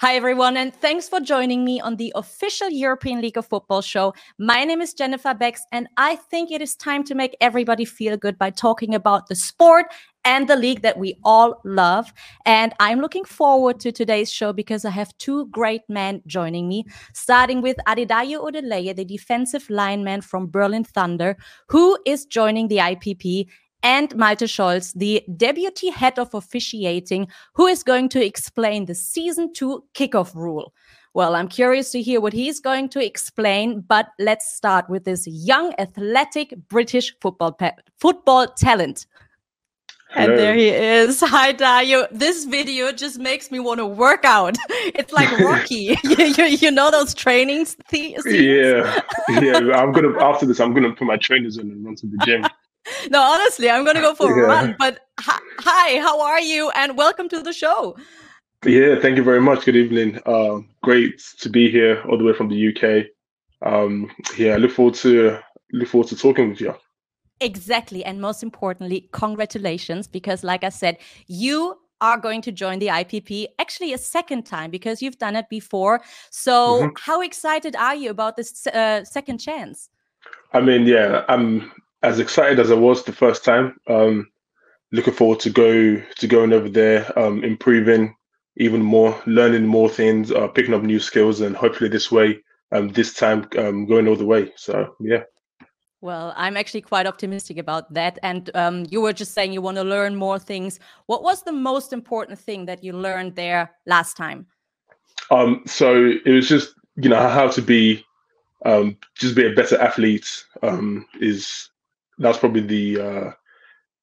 Hi, everyone, and thanks for joining me on the official European League of Football show. My name is Jennifer Becks, and I think it is time to make everybody feel good by talking about the sport and the league that we all love. And I'm looking forward to today's show because I have two great men joining me, starting with Adedayo Odeleye, the defensive lineman from Berlin Thunder, who is joining the IPP and Malte Scholz, the deputy head of officiating, who is going to explain the season two kickoff rule. Well, I'm curious to hear what he's going to explain, but let's start with this young, athletic British football football talent. Hello. And there he is. Hi, Dayo. This video just makes me want to work out. It's like Rocky. you, you, you, know those trainings? Th- yeah, yeah. I'm gonna after this. I'm gonna put my trainers on and run to the gym. No, honestly, I'm gonna go for yeah. a run. But hi, how are you? And welcome to the show. Yeah, thank you very much. Good evening. Uh, great to be here all the way from the UK. Um, yeah, I look forward to look forward to talking with you. Exactly, and most importantly, congratulations because, like I said, you are going to join the IPP actually a second time because you've done it before. So, mm-hmm. how excited are you about this uh, second chance? I mean, yeah, I'm as excited as I was the first time. Um, looking forward to go to going over there, um, improving even more, learning more things, uh, picking up new skills, and hopefully this way, um, this time um, going all the way. So yeah. Well, I'm actually quite optimistic about that. And um, you were just saying you want to learn more things. What was the most important thing that you learned there last time? Um, so it was just you know how to be um, just be a better athlete um, is that's probably the uh,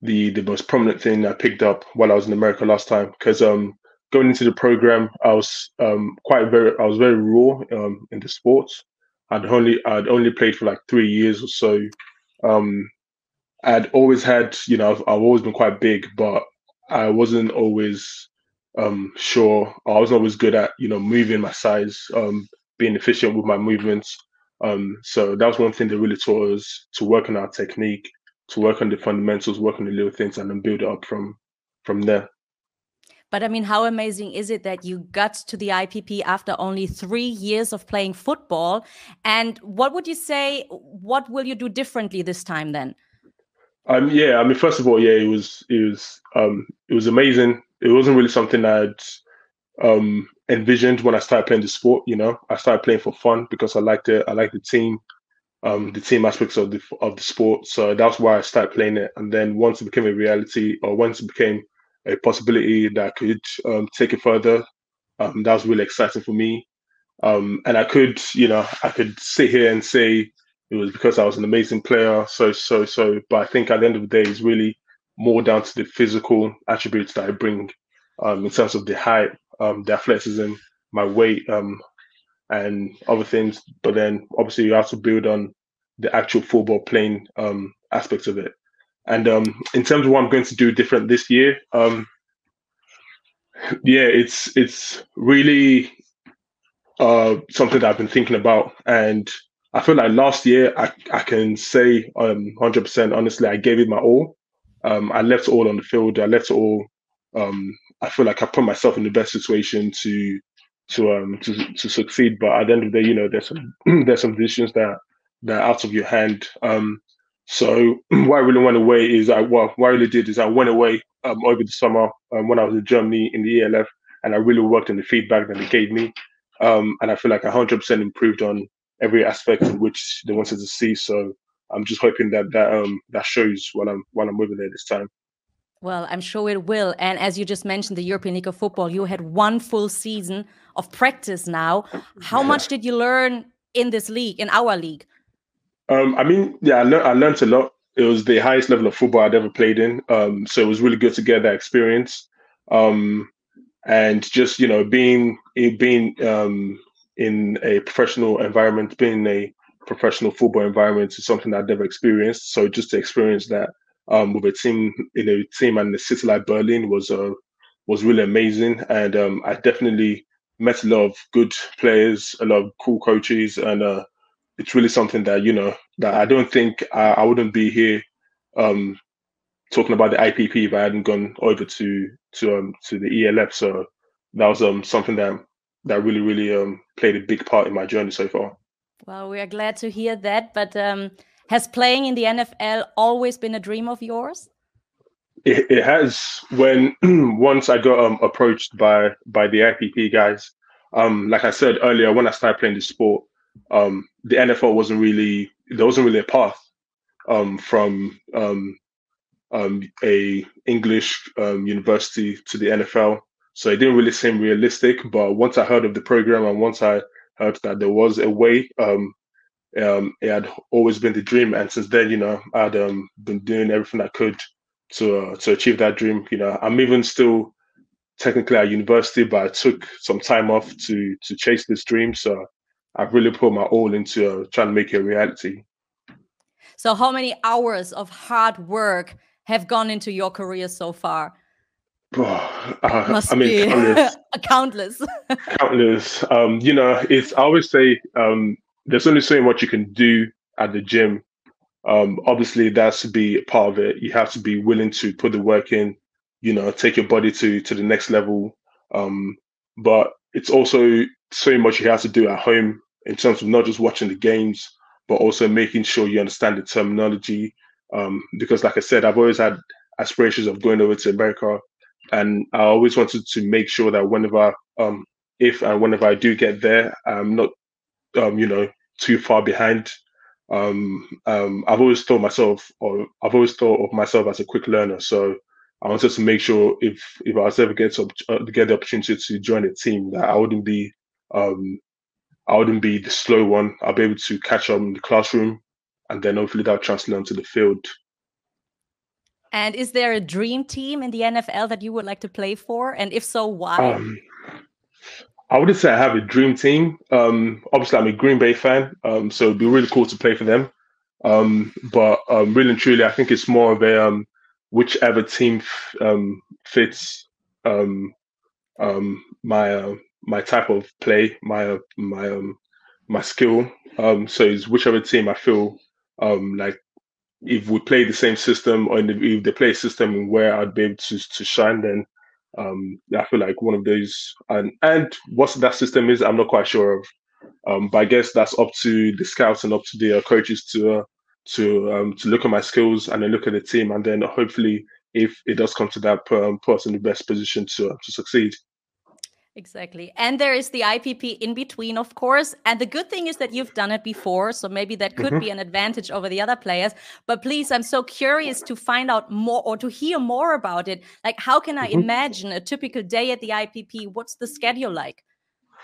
the the most prominent thing I picked up while I was in America last time. Because um, going into the program, I was um, quite very I was very raw um, in the sports. I'd only I'd only played for like three years or so. Um, I'd always had you know I've, I've always been quite big, but I wasn't always um, sure. I wasn't always good at you know moving my size, um, being efficient with my movements. Um, so that was one thing that really taught us to work on our technique, to work on the fundamentals, work on the little things, and then build it up from from there. But I mean, how amazing is it that you got to the IPP after only three years of playing football? And what would you say? What will you do differently this time then? Um, yeah, I mean, first of all, yeah, it was it was um, it was amazing. It wasn't really something I'd um, envisioned when I started playing the sport. You know, I started playing for fun because I liked it. I liked the team, um, the team aspects of the of the sport. So that's why I started playing it. And then once it became a reality, or once it became a possibility that I could um, take it further, um, that was really exciting for me. Um, and I could, you know, I could sit here and say it was because I was an amazing player. So, so, so. But I think at the end of the day, it's really more down to the physical attributes that I bring um, in terms of the height, um, the athleticism, my weight, um, and other things. But then obviously you have to build on the actual football playing um, aspects of it. And um, in terms of what I'm going to do different this year, um, yeah, it's it's really uh, something that I've been thinking about, and I feel like last year I, I can say um 100% honestly I gave it my all. Um, I left all on the field. I left all um, I feel like I put myself in the best situation to to um to, to succeed. But at the end of the day, you know, there's some there's some decisions that that are out of your hand. Um, so what I really went away is I well, what I really did is I went away um, over the summer um, when I was in Germany in the ELF, and I really worked on the feedback that they gave me. Um, and I feel like 100% improved on every aspect in which they wanted to see. So I'm just hoping that that um that shows while I'm while I'm over there this time. Well, I'm sure it will. And as you just mentioned, the European League of Football, you had one full season of practice now. How yeah. much did you learn in this league, in our league? Um, I mean, yeah, I, learned, I learned a lot. It was the highest level of football I'd ever played in. Um, so it was really good to get that experience. Um, and just, you know, being, being um, in a professional environment, being in a professional football environment is something I'd never experienced. So just to experience that um, with a team in a team and the city like Berlin was uh, was really amazing, and um, I definitely met a lot of good players, a lot of cool coaches, and uh, it's really something that you know that I don't think I, I wouldn't be here um, talking about the IPP if I hadn't gone over to to um, to the ELF. So that was um, something that that really really um, played a big part in my journey so far. Well, we are glad to hear that. But um, has playing in the NFL always been a dream of yours? It, it has. When once I got um, approached by by the IPP guys, um, like I said earlier, when I started playing the sport, um, the NFL wasn't really there wasn't really a path um, from um, um, a English um, university to the NFL. So it didn't really seem realistic. But once I heard of the program and once I heard that there was a way, um, um, it had always been the dream. And since then, you know, I'd um, been doing everything I could to uh, to achieve that dream. You know, I'm even still technically at university, but I took some time off to to chase this dream. So I've really put my all into uh, trying to make it a reality. So, how many hours of hard work have gone into your career so far? Oh, uh, Must I mean, countless. countless. countless. Um, you know, it's I always say um, there's only so much you can do at the gym. Um, obviously, that's to be a part of it. You have to be willing to put the work in. You know, take your body to to the next level. Um, but it's also so much you have to do at home in terms of not just watching the games, but also making sure you understand the terminology. Um, because, like I said, I've always had aspirations of going over to America, and I always wanted to make sure that whenever, um, if and whenever I do get there, I'm not, um, you know, too far behind. Um, um, I've always thought myself, or I've always thought of myself as a quick learner. So I wanted to make sure if if I was ever get to uh, get the opportunity to join a team, that I wouldn't be um, I wouldn't be the slow one. I'll be able to catch up in the classroom, and then hopefully that'll translate onto the field. And is there a dream team in the NFL that you would like to play for? And if so, why? Um, I wouldn't say I have a dream team. Um, obviously, I'm a Green Bay fan, um, so it'd be really cool to play for them. Um, but um, really and truly, I think it's more of a um, whichever team f- fits my uh, my type of play, my my um my skill. Um, so it's whichever team I feel um like if we play the same system or if they play a system where I'd be able to to shine, then um I feel like one of those and and what that system is, I'm not quite sure of. Um, but I guess that's up to the scouts and up to the uh, coaches to uh, to um, to look at my skills and then look at the team, and then hopefully, if it does come to that, um, put us in the best position to uh, to succeed. Exactly. And there is the IPP in between, of course. And the good thing is that you've done it before. So maybe that could mm-hmm. be an advantage over the other players. But please, I'm so curious to find out more or to hear more about it. Like, how can I mm-hmm. imagine a typical day at the IPP? What's the schedule like?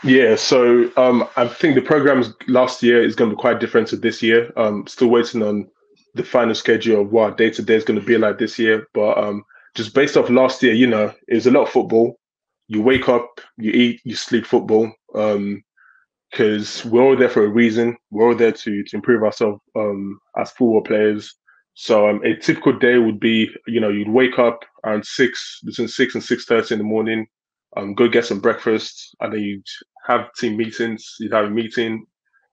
Yeah, so um, I think the program last year is going to be quite different to this year. Um, still waiting on the final schedule of what day to day is going to be like this year. But um, just based off last year, you know, it was a lot of football you wake up, you eat, you sleep football. Um, because we're all there for a reason. We're all there to to improve ourselves um, as football players. So um, a typical day would be, you know, you'd wake up around six, between six and six thirty in the morning, um, go get some breakfast, and then you'd have team meetings. You'd have a meeting,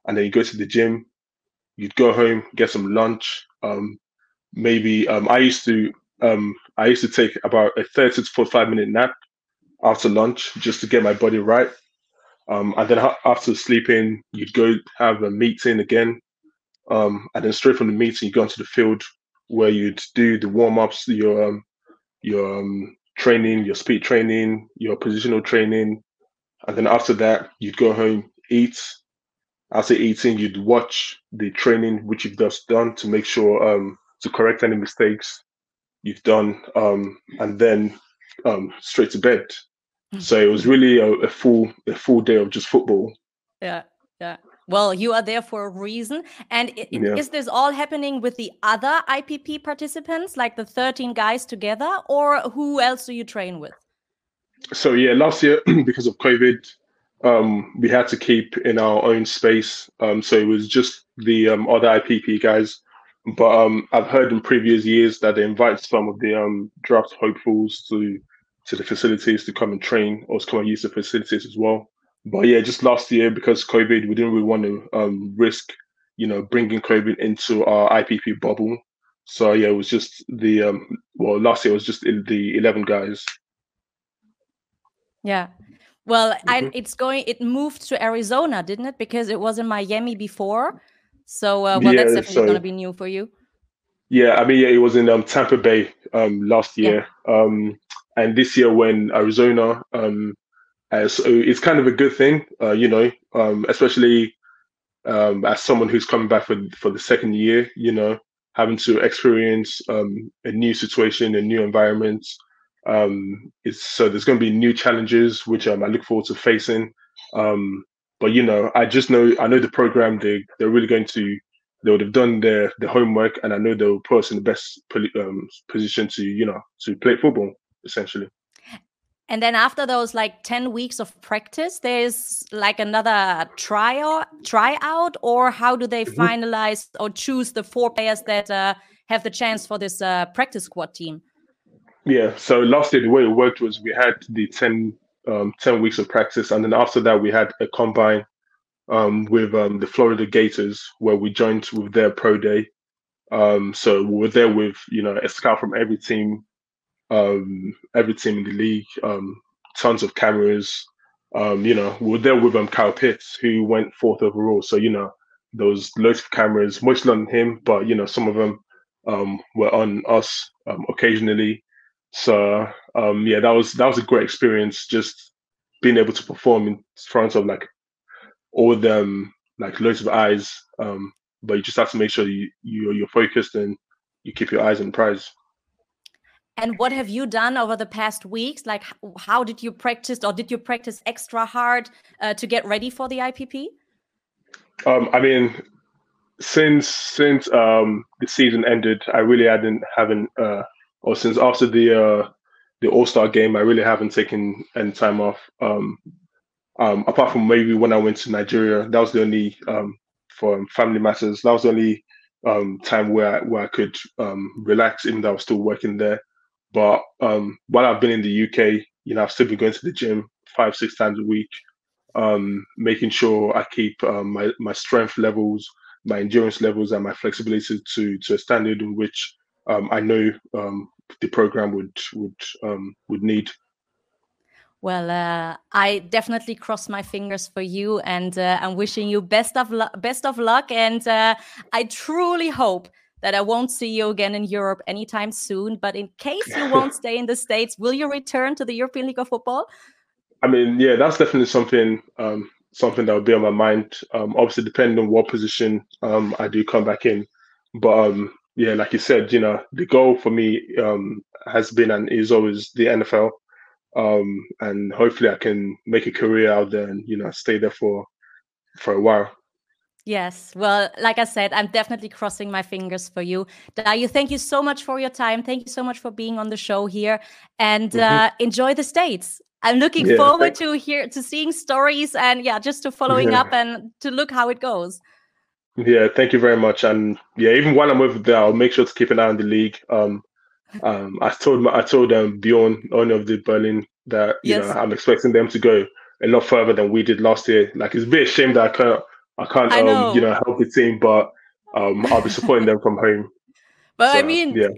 and then you go to the gym. You'd go home, get some lunch. Um, maybe um, I used to um, I used to take about a thirty to forty-five minute nap after lunch just to get my body right. Um, and then after sleeping, you'd go have a meeting again. Um, and then straight from the meeting, you go onto the field where you'd do the warm ups, your um, your um, training, your speed training, your positional training, and then after that, you'd go home, eat. After eating, you'd watch the training which you've just done to make sure um, to correct any mistakes you've done, um, and then um, straight to bed. So it was really a, a full a full day of just football. Yeah, yeah. Well, you are there for a reason. And it, yeah. is this all happening with the other IPP participants, like the 13 guys together, or who else do you train with? So, yeah, last year, because of COVID, um, we had to keep in our own space. Um, so it was just the um, other IPP guys. But um, I've heard in previous years that they invite some of the um, draft hopefuls to to the facilities to come and train or to come and use the facilities as well. But yeah, just last year because COVID, we didn't really want to um, risk, you know, bringing COVID into our IPP bubble. So yeah, it was just the um, well, last year it was just in the eleven guys. Yeah. Well, mm-hmm. I, it's going. It moved to Arizona, didn't it? Because it was in Miami before. So, uh, well, yeah, that's definitely so, going to be new for you. Yeah, I mean, yeah, it was in um, Tampa Bay um, last year, yeah. um, and this year when Arizona. Um, uh, so it's kind of a good thing, uh, you know, um, especially um, as someone who's coming back for for the second year, you know, having to experience um, a new situation, a new environment, um, it's so there's going to be new challenges which um, I look forward to facing. But you know, I just know I know the program. They they're really going to they would have done their the homework, and I know they'll put us in the best um, position to you know to play football essentially. And then after those like 10 weeks of practice, there's like another trial tryout or how do they mm -hmm. finalize or choose the four players that uh, have the chance for this uh, practice squad team? Yeah. So last year, the way it worked was we had the 10, um, 10 weeks of practice. And then after that, we had a combine um, with um, the Florida Gators where we joined with their pro day. Um, so we were there with, you know, a scout from every team, um, every team in the league, um, tons of cameras. you know, we were there with um, Kyle Pitts, who went fourth overall. So, you know, there was loads of cameras, mostly on him, but, you know, some of them were on us occasionally. So um, yeah, that was that was a great experience. Just being able to perform in front of like all them like loads of eyes. Um, but you just have to make sure you, you you're focused and you keep your eyes on the prize. And what have you done over the past weeks? Like, how did you practice, or did you practice extra hard uh, to get ready for the IPP? Um, I mean, since since um, the season ended, I really hadn't haven't uh, or since after the uh, the All Star game, I really haven't taken any time off. Um, um, apart from maybe when I went to Nigeria, that was the only um, for family matters. That was the only um, time where I, where I could um, relax, even though I was still working there. But um, while I've been in the UK, you know, I've still been going to the gym five six times a week, um, making sure I keep um, my my strength levels, my endurance levels, and my flexibility to to a standard in which um, I know um, the program would would um, would need. Well, uh, I definitely cross my fingers for you, and uh, I'm wishing you best of luck. Best of luck, and uh, I truly hope that I won't see you again in Europe anytime soon. But in case you won't stay in the States, will you return to the European League of Football? I mean, yeah, that's definitely something um, something that will be on my mind. Um, obviously, depending on what position um, I do come back in, but um, yeah, like you said, you know, the goal for me um, has been and is always the NFL. Um, and hopefully I can make a career out there and, you know, stay there for for a while. Yes. Well, like I said, I'm definitely crossing my fingers for you. Dayo, thank you so much for your time. Thank you so much for being on the show here and mm -hmm. uh, enjoy the States. I'm looking yeah, forward to hear to seeing stories and yeah, just to following yeah. up and to look how it goes. Yeah, thank you very much. And yeah, even while I'm over there, I'll make sure to keep an eye on the league. Um, um, I told my, I told um, Bjorn, owner of the Berlin, that you yes. know I'm expecting them to go a lot further than we did last year. Like it's a bit shame that I can't I can't I um, you know help the team, but um, I'll be supporting them from home. But so, I mean, yeah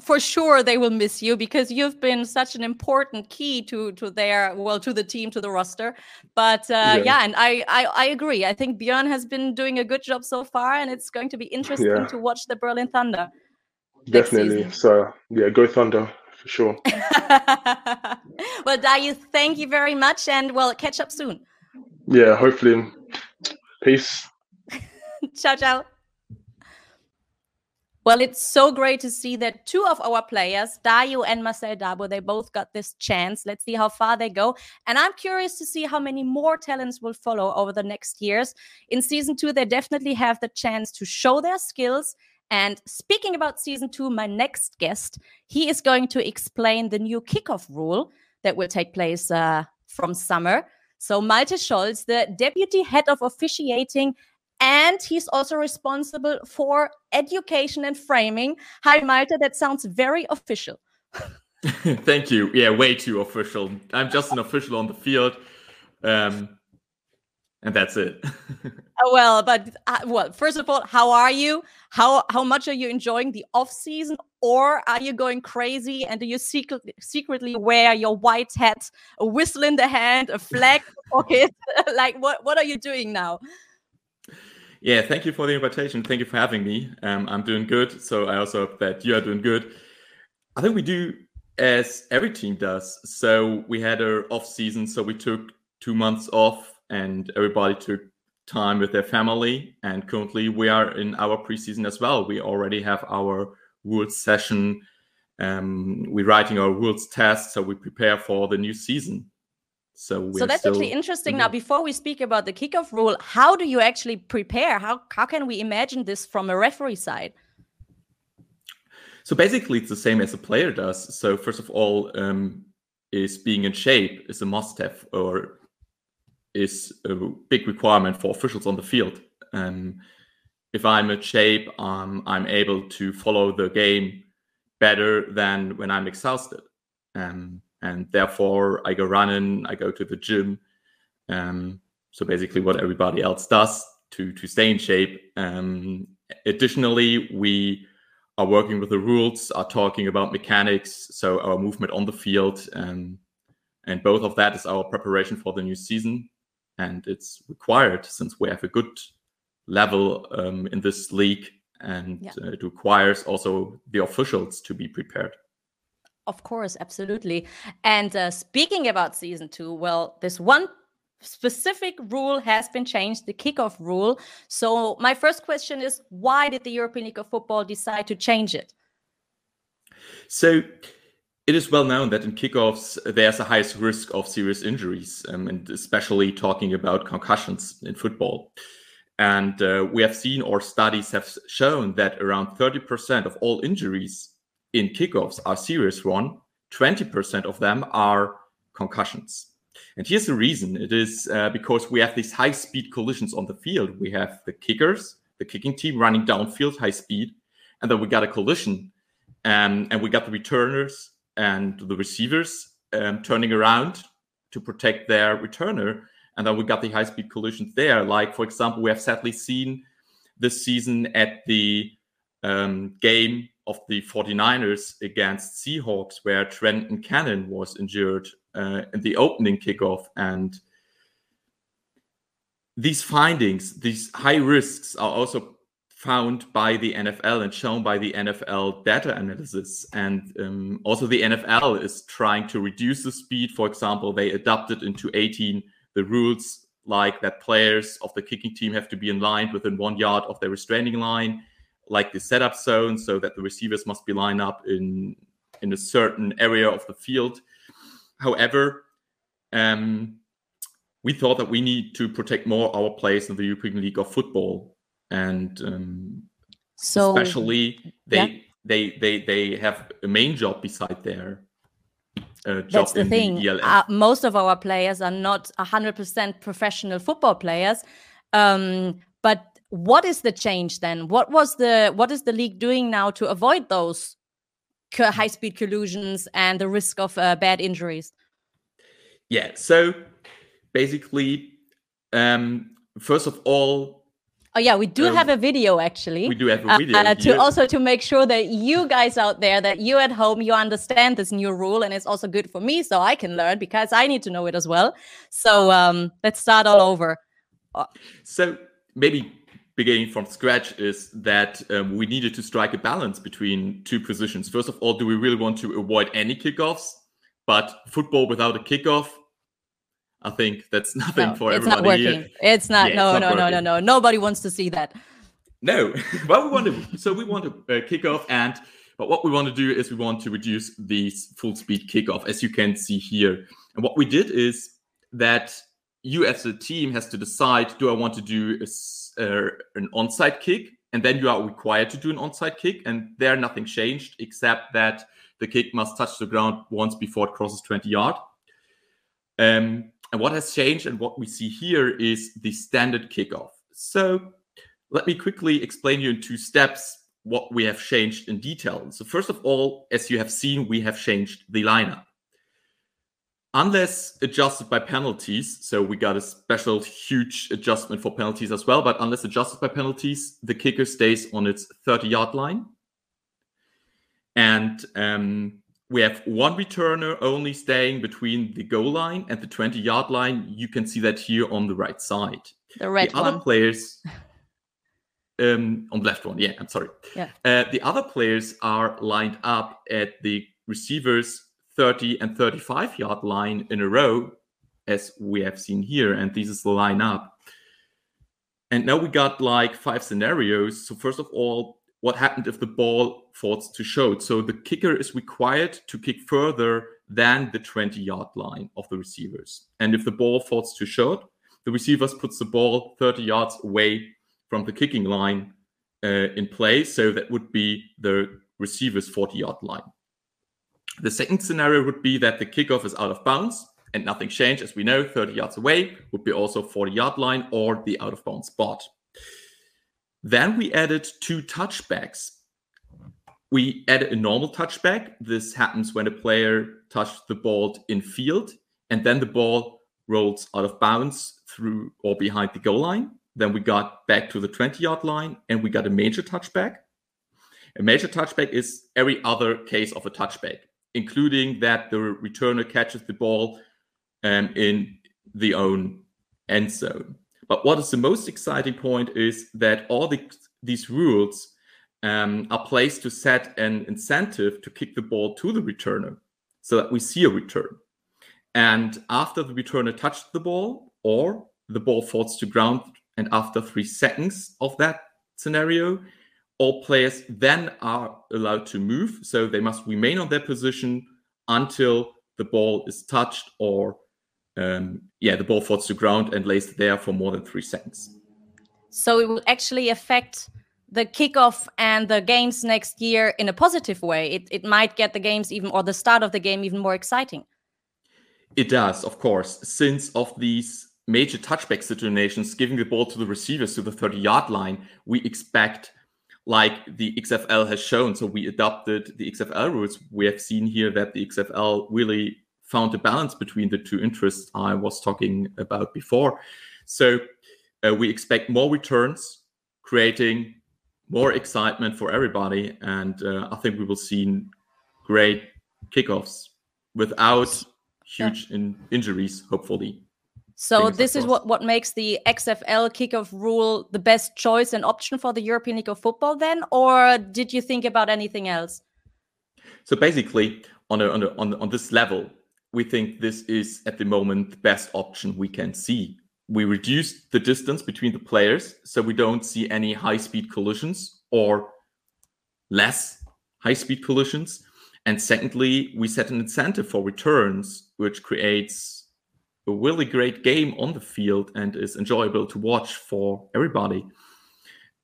for sure they will miss you because you've been such an important key to to their well to the team to the roster. But uh, yeah. yeah. and I, I, I agree. I think björn has been doing a good job so far and it's going to be interesting yeah. to watch the berlin thunder definitely. so yeah go thunder for sure. Well dayo thank you very much and well catch up soon. Yeah hopefully. Peace. Ciao ciao well, it's so great to see that two of our players, Dayo and Marcel Dabo, they both got this chance. Let's see how far they go. And I'm curious to see how many more talents will follow over the next years. In season two, they definitely have the chance to show their skills. And speaking about season two, my next guest, he is going to explain the new kickoff rule that will take place uh, from summer. So, Malte Scholz, the deputy head of officiating and he's also responsible for education and framing. Hi, Malte. That sounds very official. Thank you. Yeah, way too official. I'm just an official on the field. Um, and that's it. Oh, well, but uh, well, first of all, how are you? How how much are you enjoying the off season, or are you going crazy and do you secretly secretly wear your white hat, a whistle in the hand, a flag pocket? like what what are you doing now? Yeah, thank you for the invitation. Thank you for having me. Um, I'm doing good, so I also hope that you are doing good. I think we do as every team does. So we had our off season, so we took two months off, and everybody took time with their family. And currently, we are in our preseason as well. We already have our rules session. Um, we're writing our rules test, so we prepare for the new season. So, so that's still... actually interesting. Now, before we speak about the kickoff rule, how do you actually prepare? How how can we imagine this from a referee side? So basically, it's the same as a player does. So first of all, um, is being in shape is a must-have, or is a big requirement for officials on the field. Um, if I'm in shape, um, I'm able to follow the game better than when I'm exhausted. Um, and therefore, I go running, I go to the gym. Um, so basically, what everybody else does to to stay in shape. Um, additionally, we are working with the rules, are talking about mechanics, so our movement on the field, um, and both of that is our preparation for the new season and it's required since we have a good level um, in this league and yeah. uh, it requires also the officials to be prepared of course absolutely. And uh, speaking about season two well this one specific rule has been changed the kickoff rule. So my first question is why did the european league of football decide to change it? So it is well known that in kickoffs there's a highest risk of serious injuries, um, and especially talking about concussions in football. And uh, we have seen, or studies have shown, that around 30% of all injuries in kickoffs are serious one. 20% of them are concussions. And here's the reason it is uh, because we have these high speed collisions on the field. We have the kickers, the kicking team running downfield high speed, and then we got a collision. Um, and we got the returners and the receivers um, turning around to protect their returner. And then we got the high speed collisions there. Like, for example, we have sadly seen this season at the um, game of the 49ers against Seahawks, where Trenton Cannon was injured uh, in the opening kickoff. And these findings, these high risks, are also found by the NFL and shown by the NFL data analysis. And um, also, the NFL is trying to reduce the speed. For example, they adopted into 18 the rules like that players of the kicking team have to be in line within one yard of their restraining line, like the setup zone, so that the receivers must be lined up in in a certain area of the field. However, um, we thought that we need to protect more our players in the European League of Football and um, so especially they yeah. they they they have a main job beside their uh, That's the thing. The uh, most of our players are not 100% professional football players. Um, but what is the change then? What was the what is the league doing now to avoid those high speed collusions and the risk of uh, bad injuries? Yeah. So basically, um, first of all, Oh yeah, we do um, have a video actually. We do have a video uh, to also to make sure that you guys out there, that you at home, you understand this new rule, and it's also good for me, so I can learn because I need to know it as well. So um, let's start all over. Uh, so maybe beginning from scratch is that um, we needed to strike a balance between two positions. First of all, do we really want to avoid any kickoffs? But football without a kickoff I think that's nothing no, for it's everybody. Not working. Here. It's not. Yeah, no, it's not no, no, no, no. Nobody wants to see that. No. well, we want to. So we want to uh, kick off, and but what we want to do is we want to reduce these full speed kickoff, as you can see here. And what we did is that you, as a team, has to decide: Do I want to do a, uh, an onside kick? And then you are required to do an onside kick, and there nothing changed except that the kick must touch the ground once before it crosses 20 yard. Um, and what has changed and what we see here is the standard kickoff. So let me quickly explain you in two steps what we have changed in detail. So first of all, as you have seen, we have changed the lineup. Unless adjusted by penalties, so we got a special huge adjustment for penalties as well, but unless adjusted by penalties, the kicker stays on its 30 yard line. And um, we have one returner only staying between the goal line and the 20 yard line. You can see that here on the right side. The red the other players um, on the left one, yeah, I'm sorry. Yeah. Uh, the other players are lined up at the receivers 30 and 35 yard line in a row, as we have seen here. And this is the lineup. And now we got like five scenarios. So, first of all, what happened if the ball falls to short? So, the kicker is required to kick further than the 20 yard line of the receivers. And if the ball falls too short, the receivers puts the ball 30 yards away from the kicking line uh, in play. So that would be the receiver's 40 yard line. The second scenario would be that the kickoff is out of bounds and nothing changed. As we know, 30 yards away would be also 40 yard line or the out of bounds spot. Then we added two touchbacks. We added a normal touchback. This happens when a player touched the ball in field and then the ball rolls out of bounds through or behind the goal line. Then we got back to the 20 yard line and we got a major touchback. A major touchback is every other case of a touchback including that the returner catches the ball um, in the own end zone. But what is the most exciting point is that all the, these rules um, are placed to set an incentive to kick the ball to the returner so that we see a return. And after the returner touched the ball or the ball falls to ground, and after three seconds of that scenario, all players then are allowed to move. So they must remain on their position until the ball is touched or, um, yeah, the ball falls to ground and lays there for more than three seconds. So it will actually affect the kickoff and the games next year in a positive way. It, it might get the games even, or the start of the game even more exciting. It does, of course, since of these major touchback situations, giving the ball to the receivers to the 30 yard line, we expect like the XFL has shown. So we adopted the XFL rules. We have seen here that the XFL really found a balance between the two interests I was talking about before. So uh, we expect more returns, creating more excitement for everybody. And uh, I think we will see great kickoffs without huge yeah. in- injuries, hopefully. So this is what, what makes the XFL kickoff rule the best choice and option for the European League of Football then? Or did you think about anything else? So basically, on, a, on, a, on, on this level, we think this is at the moment the best option we can see. We reduce the distance between the players so we don't see any high speed collisions or less high speed collisions. And secondly, we set an incentive for returns, which creates a really great game on the field and is enjoyable to watch for everybody.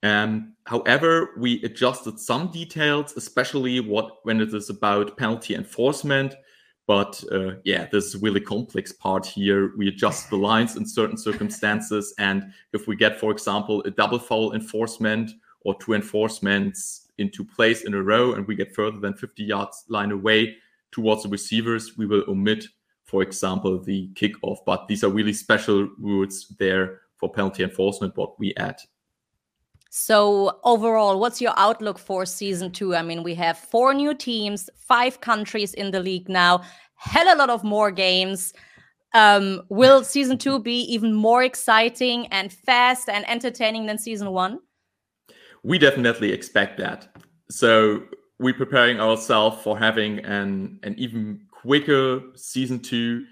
Um, however, we adjusted some details, especially what when it is about penalty enforcement. But uh, yeah, this is a really complex part here. We adjust the lines in certain circumstances, and if we get, for example, a double foul enforcement or two enforcements into place in a row, and we get further than 50 yards line away towards the receivers, we will omit for example, the kickoff. But these are really special rules there for penalty enforcement, what we add. So, overall, what's your outlook for season two? I mean, we have four new teams, five countries in the league now, hell a lot of more games. Um, will season two be even more exciting and fast and entertaining than season one? We definitely expect that. So, we're preparing ourselves for having an, an even quicker season two,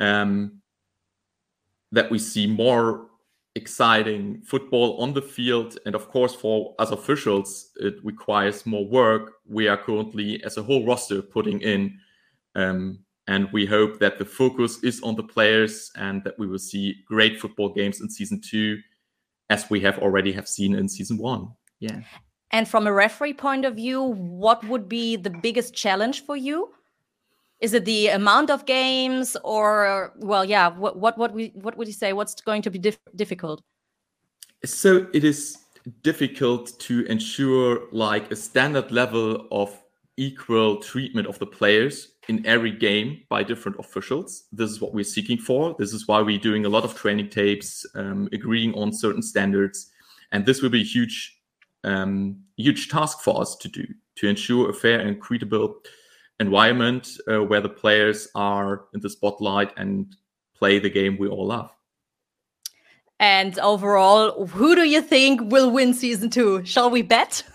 um, that we see more exciting football on the field. And of course, for us officials, it requires more work. We are currently, as a whole roster, putting in. Um, and we hope that the focus is on the players and that we will see great football games in season two, as we have already have seen in season one. Yeah. And from a referee point of view, what would be the biggest challenge for you? Is it the amount of games or well yeah what what what we what would you say what's going to be dif difficult so it is difficult to ensure like a standard level of equal treatment of the players in every game by different officials. This is what we're seeking for. This is why we're doing a lot of training tapes, um, agreeing on certain standards, and this will be a huge, um, huge task for us to do to ensure a fair and credible environment uh, where the players are in the spotlight and play the game we all love. And overall, who do you think will win season two? Shall we bet?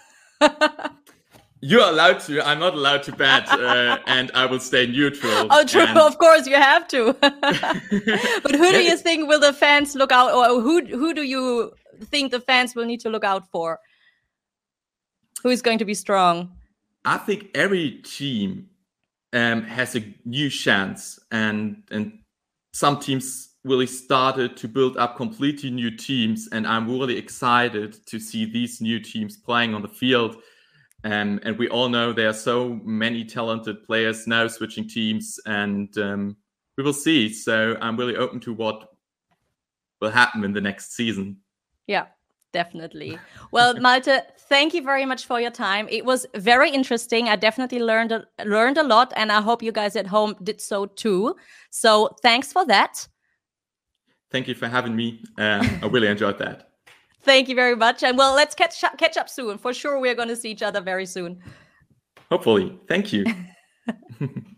You're allowed to. I'm not allowed to bet, uh, and I will stay neutral. Oh, true. And... Of course, you have to. but who do you think will the fans look out, or who who do you think the fans will need to look out for? Who is going to be strong? I think every team um, has a new chance, and and some teams really started to build up completely new teams, and I'm really excited to see these new teams playing on the field. Um, and we all know there are so many talented players now switching teams, and um, we will see. So I'm really open to what will happen in the next season. Yeah, definitely. Well, Malte, thank you very much for your time. It was very interesting. I definitely learned a, learned a lot, and I hope you guys at home did so too. So thanks for that. Thank you for having me. Uh, I really enjoyed that. Thank you very much, and well, let's catch up, catch up soon. For sure, we're going to see each other very soon. Hopefully. Thank you.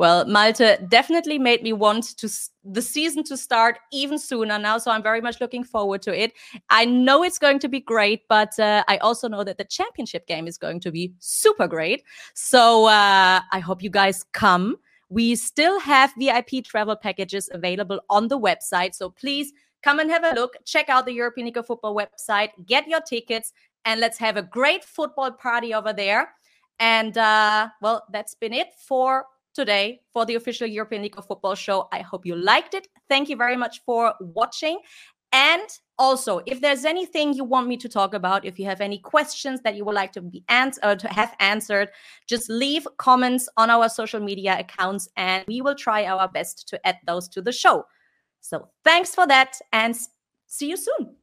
Well, Malte definitely made me want to the season to start even sooner now, so I'm very much looking forward to it. I know it's going to be great, but uh, I also know that the championship game is going to be super great. So uh, I hope you guys come. We still have VIP travel packages available on the website, so please come and have a look. Check out the European League of Football website, get your tickets, and let's have a great football party over there. And uh, well, that's been it for today for the official European League of Football show. I hope you liked it. Thank you very much for watching. And also, if there's anything you want me to talk about, if you have any questions that you would like to be answered or uh, to have answered, just leave comments on our social media accounts and we will try our best to add those to the show. So thanks for that and see you soon.